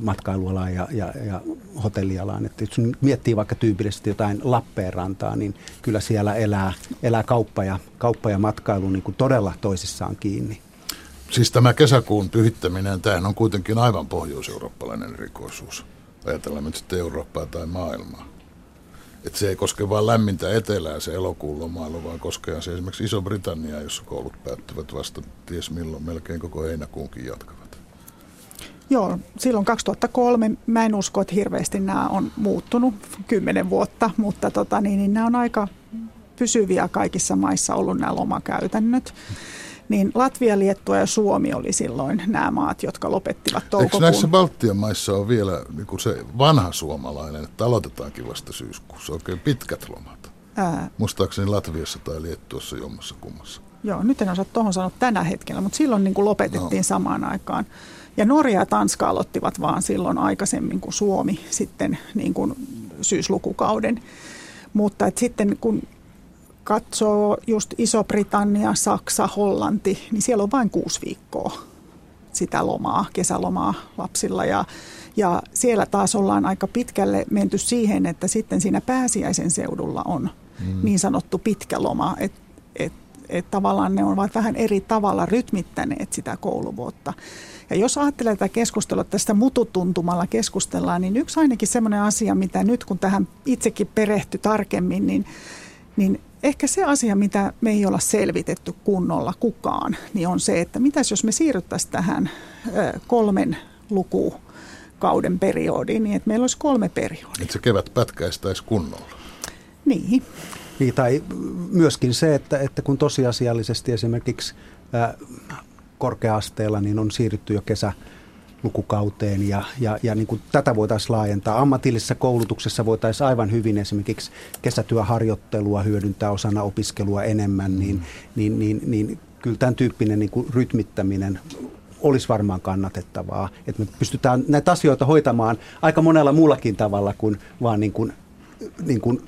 matkailualaan ja, ja, ja hotellialaan. Että jos miettii vaikka tyypillisesti jotain Lappeenrantaa, niin kyllä siellä elää, elää kauppa, ja, kauppa ja matkailu niin kuin todella toisissaan kiinni. Siis tämä kesäkuun pyhittäminen, tämä on kuitenkin aivan pohjois-eurooppalainen rikoisuus. Ajatellaan nyt sitten Eurooppaa tai maailmaa. Että se ei koske vain lämmintä etelää se elokuun lomailu, vaan koskee se esimerkiksi Iso-Britanniaa, jossa koulut päättyvät vasta ties milloin, melkein koko heinäkuunkin jatkavat. Joo, silloin 2003 mä en usko, että hirveästi nämä on muuttunut kymmenen vuotta, mutta tota, niin, niin nämä on aika pysyviä kaikissa maissa ollut nämä lomakäytännöt niin Latvia, Liettua ja Suomi oli silloin nämä maat, jotka lopettivat toukokuun. Eikö näissä Baltian maissa on vielä niin kuin se vanha suomalainen, että aloitetaankin vasta syyskuussa, oikein pitkät lomat? Ää... Muistaakseni Latviassa tai Liettuassa jommassa kummassa. Joo, nyt en osaa tuohon sanoa tänä hetkellä, mutta silloin niin kuin lopetettiin no. samaan aikaan. Ja Norja ja Tanska aloittivat vaan silloin aikaisemmin kuin Suomi sitten niin kuin syyslukukauden. Mutta et sitten kun katsoo just Iso-Britannia, Saksa, Hollanti, niin siellä on vain kuusi viikkoa sitä lomaa, kesälomaa lapsilla. Ja, ja siellä taas ollaan aika pitkälle menty siihen, että sitten siinä pääsiäisen seudulla on mm. niin sanottu pitkä loma, että et, et tavallaan ne ovat vähän eri tavalla rytmittäneet sitä kouluvuotta. Ja jos ajattelee tätä keskustelua, tästä mututuntumalla keskustellaan, niin yksi ainakin semmoinen asia, mitä nyt kun tähän itsekin perehty tarkemmin, niin, niin ehkä se asia, mitä me ei olla selvitetty kunnolla kukaan, niin on se, että mitäs jos me siirryttäisiin tähän kolmen lukukauden periodiin, niin että meillä olisi kolme periodia. Että se kevät pätkäistäisi kunnolla. Niin. niin. Tai myöskin se, että, että kun tosiasiallisesti esimerkiksi ää, korkea-asteella niin on siirrytty jo kesä lukukauteen ja, ja, ja niin kuin tätä voitaisiin laajentaa. Ammatillisessa koulutuksessa voitaisiin aivan hyvin esimerkiksi kesätyöharjoittelua hyödyntää osana opiskelua enemmän, niin, mm. niin, niin, niin kyllä tämän tyyppinen niin kuin rytmittäminen olisi varmaan kannatettavaa. Että me pystytään näitä asioita hoitamaan aika monella muullakin tavalla kuin vaan niin kuin, niin kuin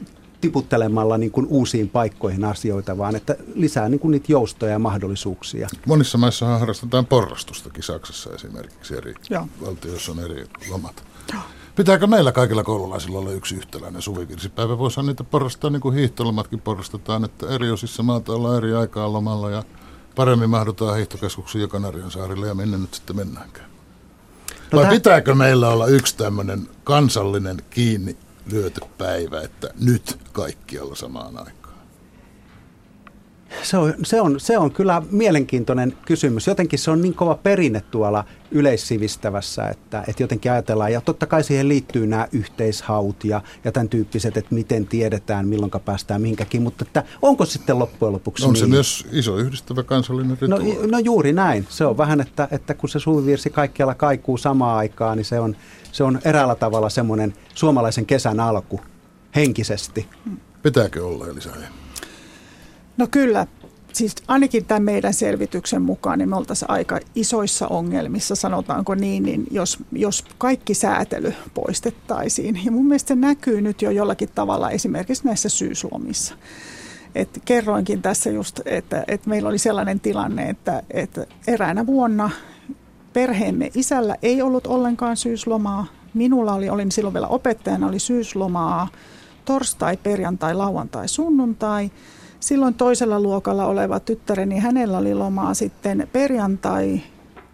tiputtelemalla niin kuin uusiin paikkoihin asioita, vaan että lisää niin kuin niitä joustoja ja mahdollisuuksia. Monissa maissa harrastetaan porrastustakin, Saksassa esimerkiksi eri Joo. valtioissa on eri lomat. Joo. Pitääkö meillä kaikilla koululaisilla olla yksi yhtäläinen suvivirsipäivä? Voisihan niitä porrastaa niin kuin hiihtolomatkin porrastetaan, että eri osissa maata ollaan eri aikaa lomalla ja paremmin mahdutaan hiihtokeskuksiin ja Kanarian saarille ja minne nyt sitten mennäänkään. No Vai täh- pitääkö meillä olla yksi tämmöinen kansallinen kiinni lyöty päivä, että nyt kaikkialla samaan aikaan? Se on, se, on, se on kyllä mielenkiintoinen kysymys. Jotenkin se on niin kova perinne tuolla yleissivistävässä, että, että jotenkin ajatellaan, ja totta kai siihen liittyy nämä yhteishaut ja, ja tämän tyyppiset, että miten tiedetään, milloin päästään minkäkin, mutta että onko sitten loppujen lopuksi On niin? se myös iso yhdistävä kansallinen no, rituaali. No, no juuri näin. Se on vähän, että, että kun se suvivirsi kaikkialla kaikuu samaan aikaan, niin se on, se on eräällä tavalla semmoinen suomalaisen kesän alku henkisesti. Pitääkö olla Elisa? No kyllä, siis ainakin tämän meidän selvityksen mukaan, niin me oltaisiin aika isoissa ongelmissa, sanotaanko niin, niin jos, jos kaikki säätely poistettaisiin. Ja mun mielestä se näkyy nyt jo jollakin tavalla esimerkiksi näissä syyslomissa. Et kerroinkin tässä just, että, että meillä oli sellainen tilanne, että, että eräänä vuonna perheemme isällä ei ollut ollenkaan syyslomaa. Minulla oli, olin silloin vielä opettajana, oli syyslomaa torstai, perjantai, lauantai, sunnuntai. Silloin toisella luokalla oleva tyttäreni, hänellä oli lomaa sitten perjantai,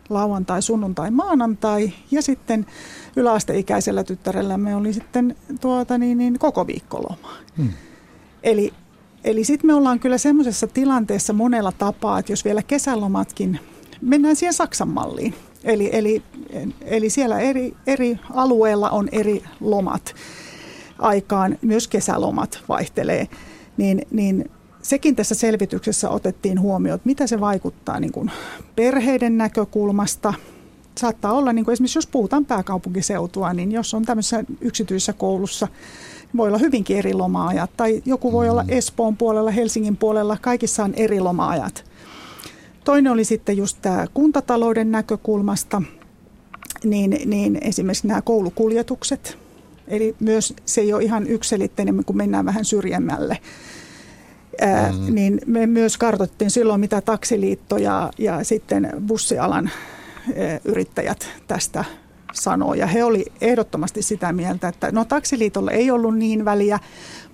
lauantai, sunnuntai, maanantai ja sitten yläasteikäisellä tyttärellämme oli sitten tuota, niin, niin, koko viikko lomaa. Hmm. Eli, eli sitten me ollaan kyllä semmoisessa tilanteessa monella tapaa, että jos vielä kesälomatkin, mennään siihen Saksan malliin. Eli, eli, eli siellä eri, eri alueella on eri lomat aikaan, myös kesälomat vaihtelee, niin, niin sekin tässä selvityksessä otettiin huomioon, että mitä se vaikuttaa niin kuin perheiden näkökulmasta. Saattaa olla, niin kuin esimerkiksi jos puhutaan pääkaupunkiseutua, niin jos on tämmöisessä yksityisessä koulussa, voi olla hyvinkin eri loma-ajat. Tai joku voi olla mm. Espoon puolella, Helsingin puolella, kaikissa on eri loma-ajat. Toinen oli sitten just tämä kuntatalouden näkökulmasta, niin, niin esimerkiksi nämä koulukuljetukset. Eli myös se ei ole ihan ykselitteinen, kun mennään vähän syrjemmälle ää, mm. niin me myös kartoittiin silloin, mitä taksiliitto ja, ja sitten bussialan ää, yrittäjät tästä sanoo. Ja he oli ehdottomasti sitä mieltä, että no taksiliitolle ei ollut niin väliä,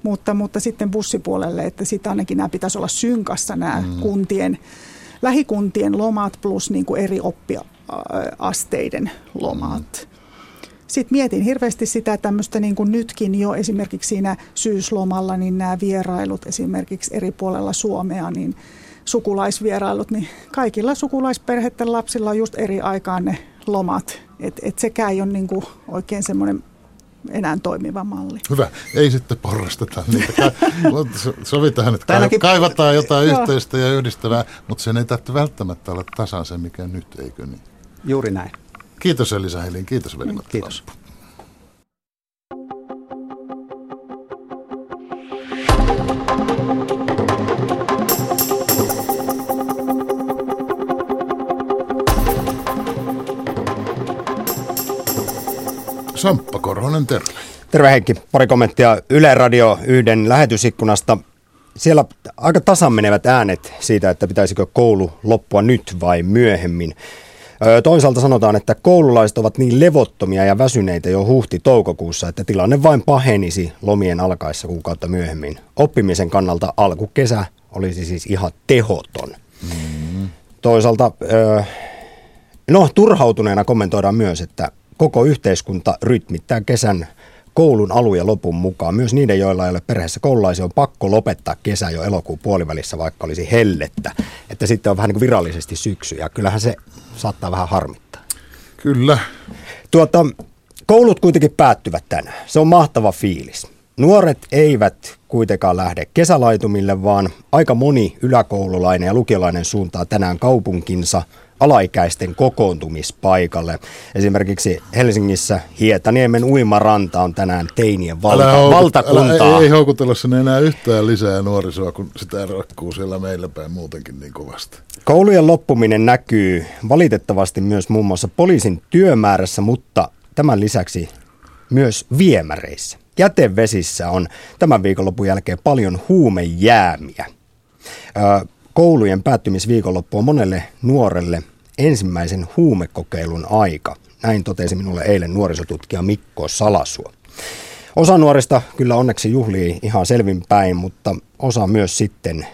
mutta, mutta sitten bussipuolelle, että sitä ainakin nämä pitäisi olla synkassa nämä mm. kuntien, lähikuntien lomat plus niin kuin eri oppiasteiden lomat. Mm. Sitten mietin hirveästi sitä tämmöistä niin kuin nytkin jo esimerkiksi siinä syyslomalla, niin nämä vierailut esimerkiksi eri puolella Suomea, niin sukulaisvierailut, niin kaikilla sukulaisperheiden lapsilla on just eri aikaan ne lomat. Että et sekään ei ole niin kuin oikein semmoinen enää toimiva malli. Hyvä. Ei sitten porrasteta niitä. Sovitaan, että Tänäkin... kaivataan jotain yhteistä ja yhdistävää, mutta sen ei tarvitse välttämättä olla tasan se, mikä nyt, eikö niin? Juuri näin. Kiitos Elisa Helin, kiitos veli Kiitos. Samppa Korhonen, terve. Terve Heikki. Pari kommenttia Yle Radio yhden lähetysikkunasta. Siellä aika tasan menevät äänet siitä, että pitäisikö koulu loppua nyt vai myöhemmin. Toisaalta sanotaan, että koululaiset ovat niin levottomia ja väsyneitä jo huhti-toukokuussa, että tilanne vain pahenisi lomien alkaessa kuukautta myöhemmin. Oppimisen kannalta alkukesä olisi siis ihan tehoton. Mm. Toisaalta, no turhautuneena kommentoidaan myös, että koko yhteiskunta rytmittää kesän koulun alun ja lopun mukaan. Myös niiden, joilla ei ole perheessä koululaisia, on pakko lopettaa kesä jo elokuun puolivälissä, vaikka olisi hellettä. Että sitten on vähän niin kuin virallisesti syksy, ja kyllähän se saattaa vähän harmittaa. Kyllä. Tuota, koulut kuitenkin päättyvät tänään. Se on mahtava fiilis. Nuoret eivät kuitenkaan lähde kesälaitumille, vaan aika moni yläkoululainen ja lukiolainen suuntaa tänään kaupunkinsa – alaikäisten kokoontumispaikalle. Esimerkiksi Helsingissä Hietaniemen uimaranta on tänään teinien valta, älä valtakuntaa. Älä, ei, ei houkutella sinne enää yhtään lisää nuorisoa, kun sitä rakkuu siellä meillä päin muutenkin niin kovasti. Koulujen loppuminen näkyy valitettavasti myös muun muassa poliisin työmäärässä, mutta tämän lisäksi myös viemäreissä. Jätevesissä on tämän viikonlopun jälkeen paljon huumejäämiä koulujen päättymisviikonloppu on monelle nuorelle ensimmäisen huumekokeilun aika. Näin totesi minulle eilen nuorisotutkija Mikko Salasua. Osa nuorista kyllä onneksi juhlii ihan selvinpäin, mutta osa myös sitten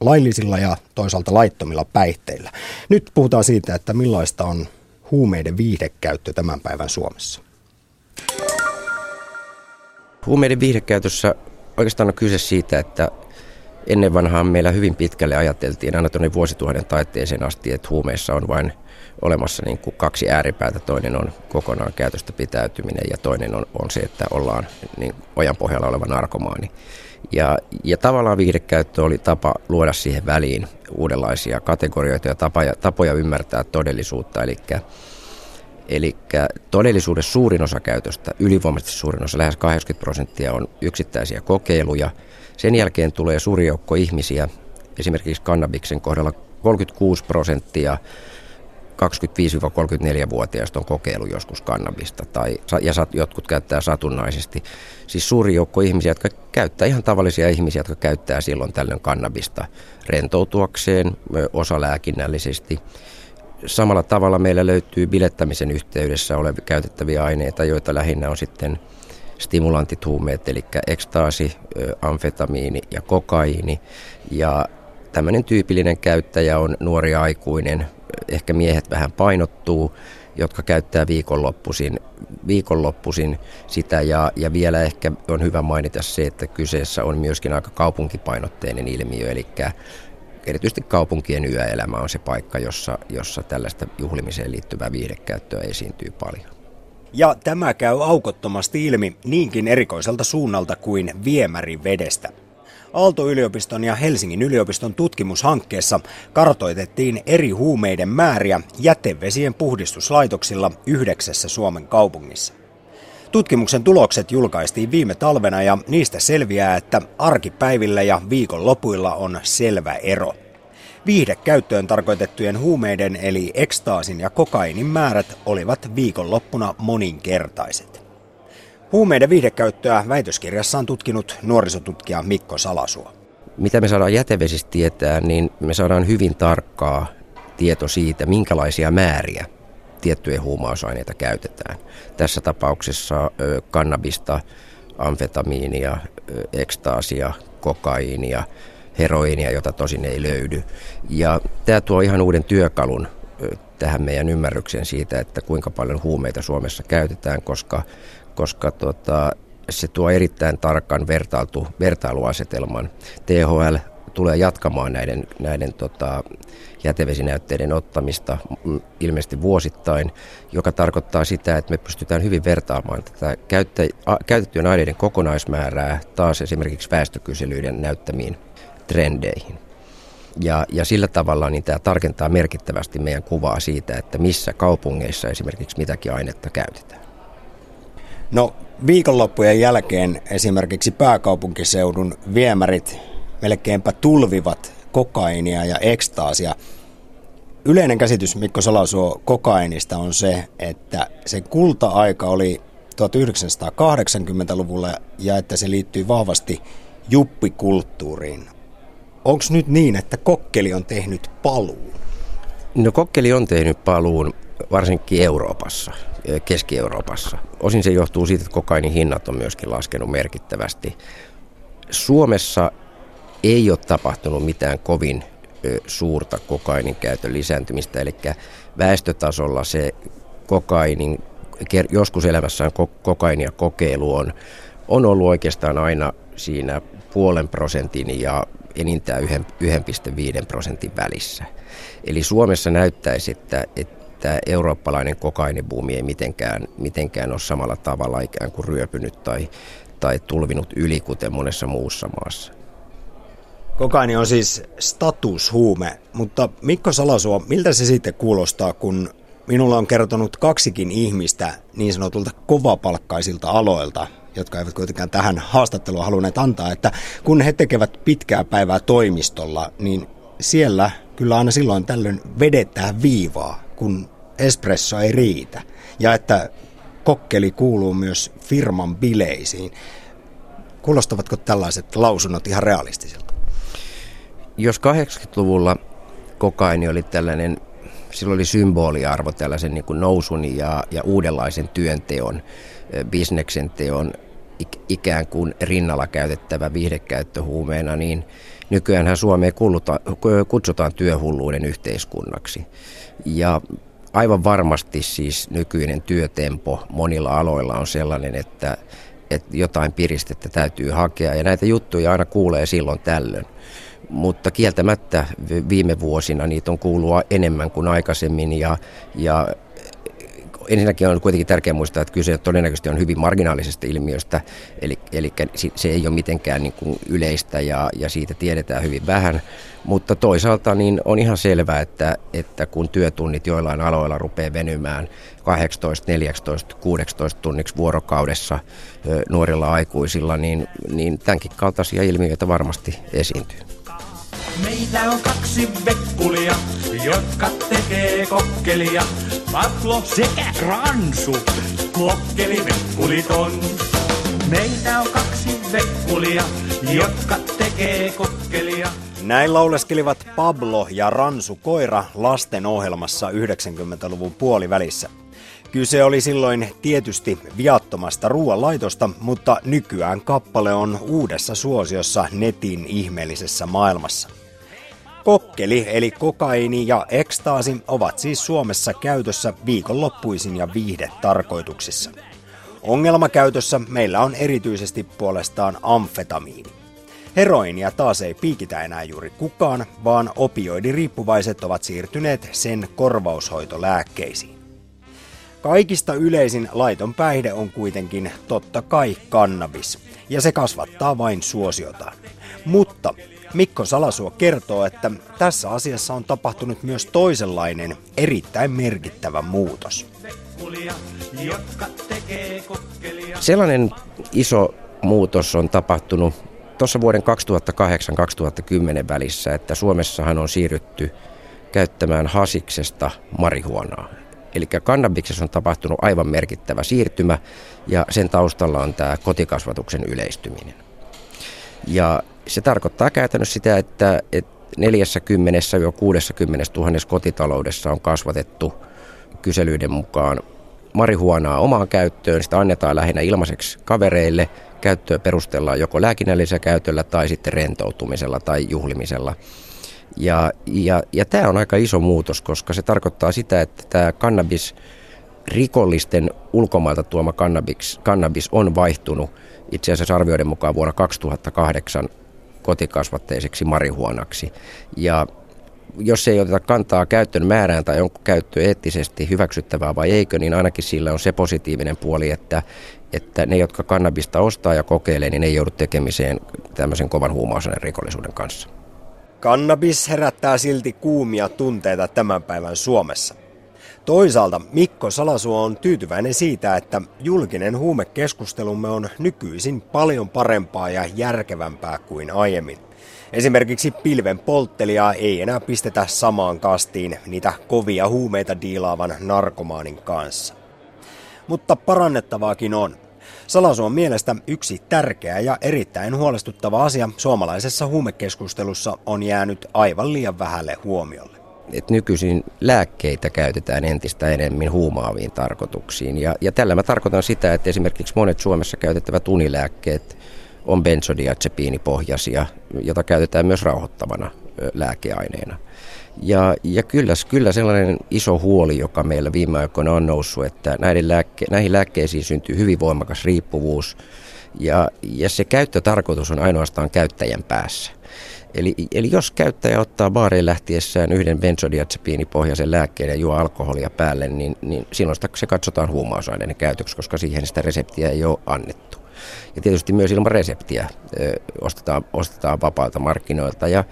laillisilla ja toisaalta laittomilla päihteillä. Nyt puhutaan siitä, että millaista on huumeiden viihdekäyttö tämän päivän Suomessa. Huumeiden viihdekäytössä oikeastaan on kyse siitä, että ennen vanhaan meillä hyvin pitkälle ajateltiin aina tuonne vuosituhannen taitteeseen asti, että huumeissa on vain olemassa niin kuin kaksi ääripäätä. Toinen on kokonaan käytöstä pitäytyminen ja toinen on, on se, että ollaan niin ojan pohjalla oleva narkomaani. Ja, ja tavallaan viihdekäyttö oli tapa luoda siihen väliin uudenlaisia kategorioita ja tapoja, tapoja ymmärtää todellisuutta. Eli Eli todellisuudessa suurin osa käytöstä, ylivoimaisesti suurin osa, lähes 80 prosenttia on yksittäisiä kokeiluja – sen jälkeen tulee suuri joukko ihmisiä, esimerkiksi kannabiksen kohdalla 36 prosenttia 25-34-vuotiaista on kokeilu joskus kannabista tai, ja jotkut käyttää satunnaisesti. Siis suuri joukko ihmisiä, jotka käyttää, ihan tavallisia ihmisiä, jotka käyttää silloin tällöin kannabista rentoutuakseen, osa lääkinnällisesti. Samalla tavalla meillä löytyy bilettämisen yhteydessä olevia käytettäviä aineita, joita lähinnä on sitten stimulantit huumeet, eli ekstaasi, amfetamiini ja kokaiini. Ja tämmöinen tyypillinen käyttäjä on nuori aikuinen, ehkä miehet vähän painottuu, jotka käyttää viikonloppuisin, viikonloppuisin sitä ja, ja vielä ehkä on hyvä mainita se, että kyseessä on myöskin aika kaupunkipainotteinen ilmiö, eli erityisesti kaupunkien yöelämä on se paikka, jossa, jossa tällaista juhlimiseen liittyvää viihdekäyttöä esiintyy paljon. Ja tämä käy aukottomasti ilmi niinkin erikoiselta suunnalta kuin viemärivedestä. Aalto-yliopiston ja Helsingin yliopiston tutkimushankkeessa kartoitettiin eri huumeiden määriä jätevesien puhdistuslaitoksilla yhdeksässä Suomen kaupungissa. Tutkimuksen tulokset julkaistiin viime talvena ja niistä selviää, että arkipäivillä ja viikonlopuilla on selvä ero. Viihdekäyttöön tarkoitettujen huumeiden eli ekstaasin ja kokainin määrät olivat viikonloppuna moninkertaiset. Huumeiden viihdekäyttöä väitöskirjassa on tutkinut nuorisotutkija Mikko Salasuo. Mitä me saadaan jätevesistä tietää, niin me saadaan hyvin tarkkaa tieto siitä, minkälaisia määriä tiettyjä huumausaineita käytetään. Tässä tapauksessa kannabista, amfetamiinia, ekstaasia, kokaiinia, heroinia, jota tosin ei löydy. Ja tämä tuo ihan uuden työkalun tähän meidän ymmärrykseen siitä, että kuinka paljon huumeita Suomessa käytetään, koska koska tota, se tuo erittäin tarkan vertailtu, vertailuasetelman. THL tulee jatkamaan näiden, näiden tota, jätevesinäytteiden ottamista mm, ilmeisesti vuosittain, joka tarkoittaa sitä, että me pystytään hyvin vertaamaan tätä käyttä, käytettyjen aineiden kokonaismäärää taas esimerkiksi väestökyselyiden näyttämiin trendeihin. Ja, ja sillä tavalla niin tämä tarkentaa merkittävästi meidän kuvaa siitä, että missä kaupungeissa esimerkiksi mitäkin ainetta käytetään. No viikonloppujen jälkeen esimerkiksi pääkaupunkiseudun viemärit melkeinpä tulvivat kokainia ja ekstaasia. Yleinen käsitys Mikko Salasuo kokainista on se, että se kulta-aika oli 1980-luvulla ja että se liittyy vahvasti juppikulttuuriin. Onko nyt niin, että kokkeli on tehnyt paluun? No kokkeli on tehnyt paluun varsinkin Euroopassa. Keski-Euroopassa. Osin se johtuu siitä, että kokainin hinnat on myöskin laskenut merkittävästi. Suomessa ei ole tapahtunut mitään kovin suurta kokainin käytön lisääntymistä, eli väestötasolla se kokainin, joskus elämässään kokainia kokeilu on, on ollut oikeastaan aina siinä puolen prosentin ja enintään 1,5 prosentin välissä. Eli Suomessa näyttäisi, että, että eurooppalainen kokainibuumi ei mitenkään, mitenkään ole samalla tavalla ikään kuin ryöpynyt tai, tai tulvinut yli, kuten monessa muussa maassa. Kokaini on siis statushuume, mutta Mikko Salasuo, miltä se sitten kuulostaa, kun minulla on kertonut kaksikin ihmistä niin sanotulta kovapalkkaisilta aloilta, jotka eivät kuitenkaan tähän haastatteluun halunneet antaa, että kun he tekevät pitkää päivää toimistolla, niin siellä kyllä aina silloin tällöin vedetään viivaa, kun espresso ei riitä. Ja että kokkeli kuuluu myös firman bileisiin. Kuulostavatko tällaiset lausunnot ihan realistisilta? Jos 80-luvulla kokaini oli tällainen, silloin oli symboliarvo tällaisen niin kuin nousun ja, ja uudenlaisen työnteon, bisneksen teon ikään kuin rinnalla käytettävä viihdekäyttöhuumeena, niin nykyään Suomeen kutsutaan työhulluuden yhteiskunnaksi. Ja aivan varmasti siis nykyinen työtempo monilla aloilla on sellainen, että, että jotain piristettä täytyy hakea ja näitä juttuja aina kuulee silloin tällöin. Mutta kieltämättä viime vuosina niitä on kuulua enemmän kuin aikaisemmin ja, ja ensinnäkin on kuitenkin tärkeää muistaa, että kyse todennäköisesti on hyvin marginaalisesta ilmiöstä, eli, eli se ei ole mitenkään niin kuin yleistä ja, ja siitä tiedetään hyvin vähän. Mutta toisaalta niin on ihan selvää, että, että kun työtunnit joillain aloilla rupeaa venymään 18, 14, 16 tunniksi vuorokaudessa nuorilla aikuisilla, niin, niin tämänkin kaltaisia ilmiöitä varmasti esiintyy. Meitä on kaksi vekkulia, jotka tekee kokkelia. Pablo sekä Ransu, kokkeli vekkuliton. Meitä on kaksi vekkulia, jotka tekee kokkelia. Näin lauleskelivat Pablo ja Ransu Koira lasten ohjelmassa 90-luvun puolivälissä. Kyse oli silloin tietysti viattomasta ruoanlaitosta, mutta nykyään kappale on uudessa suosiossa netin ihmeellisessä maailmassa. Kokkeli eli kokaini ja ekstaasi ovat siis Suomessa käytössä viikonloppuisin ja viihdetarkoituksissa. Ongelmakäytössä meillä on erityisesti puolestaan amfetamiini. Heroinia taas ei piikitä enää juuri kukaan, vaan opioidiriippuvaiset ovat siirtyneet sen korvaushoitolääkkeisiin. Kaikista yleisin laiton päihde on kuitenkin totta kai kannabis, ja se kasvattaa vain suosiotaan. Mutta Mikko Salasuo kertoo, että tässä asiassa on tapahtunut myös toisenlainen, erittäin merkittävä muutos. Sellainen iso muutos on tapahtunut tuossa vuoden 2008-2010 välissä, että Suomessahan on siirrytty käyttämään hasiksesta marihuonaa. Eli kannabiksessa on tapahtunut aivan merkittävä siirtymä ja sen taustalla on tämä kotikasvatuksen yleistyminen. Ja se tarkoittaa käytännössä sitä, että, että 40-60 000 kotitaloudessa on kasvatettu kyselyiden mukaan marihuonaa omaan käyttöön. Sitä annetaan lähinnä ilmaiseksi kavereille. Käyttöä perustellaan joko lääkinnällisellä käytöllä tai sitten rentoutumisella tai juhlimisella. Ja, ja, ja tämä on aika iso muutos, koska se tarkoittaa sitä, että tämä kannabis, rikollisten ulkomailta tuoma kannabis, kannabis on vaihtunut itse asiassa arvioiden mukaan vuonna 2008 kotikasvatteiseksi marihuonaksi. Ja jos ei oteta kantaa käyttön määrään tai onko käyttö eettisesti hyväksyttävää vai eikö, niin ainakin sillä on se positiivinen puoli, että, että ne, jotka kannabista ostaa ja kokeilee, niin ei joudu tekemiseen tämmöisen kovan huumausaineen rikollisuuden kanssa. Kannabis herättää silti kuumia tunteita tämän päivän Suomessa. Toisaalta Mikko Salasuo on tyytyväinen siitä, että julkinen huumekeskustelumme on nykyisin paljon parempaa ja järkevämpää kuin aiemmin. Esimerkiksi pilven polttelijaa ei enää pistetä samaan kastiin niitä kovia huumeita diilaavan narkomaanin kanssa. Mutta parannettavaakin on. Salasuon mielestä yksi tärkeä ja erittäin huolestuttava asia suomalaisessa huumekeskustelussa on jäänyt aivan liian vähälle huomiolle. Et nykyisin lääkkeitä käytetään entistä enemmän huumaaviin tarkoituksiin. Ja, ja tällä mä tarkoitan sitä, että esimerkiksi monet Suomessa käytettävät unilääkkeet on benzodiazepiinipohjaisia, jota käytetään myös rauhoittavana lääkeaineena. Ja, ja kyllä, kyllä sellainen iso huoli, joka meillä viime aikoina on noussut, että näiden lääkke, näihin lääkkeisiin syntyy hyvin voimakas riippuvuus ja, ja se käyttötarkoitus on ainoastaan käyttäjän päässä. Eli, eli jos käyttäjä ottaa baariin lähtiessään yhden benzodiazepiinipohjaisen lääkkeen ja juo alkoholia päälle, niin, niin silloin sitä, se katsotaan huumausaineiden käytöksi, koska siihen sitä reseptiä ei ole annettu. Ja tietysti myös ilman reseptiä ö, ostetaan, ostetaan vapaalta markkinoilta. Ja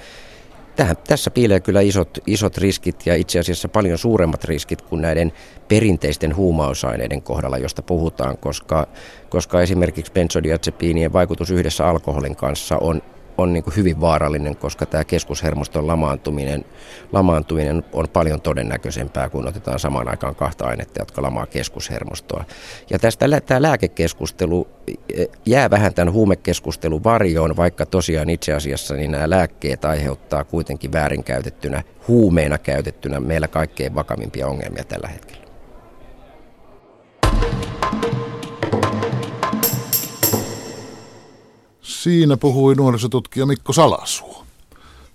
tähän, tässä piilee kyllä isot, isot riskit ja itse asiassa paljon suuremmat riskit kuin näiden perinteisten huumausaineiden kohdalla, josta puhutaan, koska, koska esimerkiksi benzodiazepiinien vaikutus yhdessä alkoholin kanssa on on niin kuin hyvin vaarallinen, koska tämä keskushermoston lamaantuminen, lamaantuminen on paljon todennäköisempää, kun otetaan samaan aikaan kahta ainetta, jotka lamaa keskushermostoa. Ja tästä tämä lääkekeskustelu e, jää vähän tämän huumekeskustelun varjoon, vaikka tosiaan itse asiassa niin nämä lääkkeet aiheuttaa kuitenkin väärinkäytettynä, huumeena käytettynä meillä kaikkein vakavimpia ongelmia tällä hetkellä. Siinä puhui nuorisotutkija Mikko Salasuo.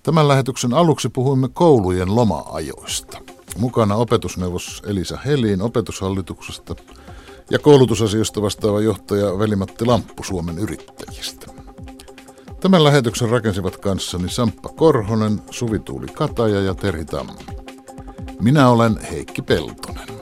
Tämän lähetyksen aluksi puhuimme koulujen loma-ajoista. Mukana opetusneuvos Elisa Helin opetushallituksesta ja koulutusasioista vastaava johtaja Velimatti Lamppu Suomen yrittäjistä. Tämän lähetyksen rakensivat kanssani Samppa Korhonen, Suvituuli Kataja ja Terhi Tammi. Minä olen Heikki Peltonen.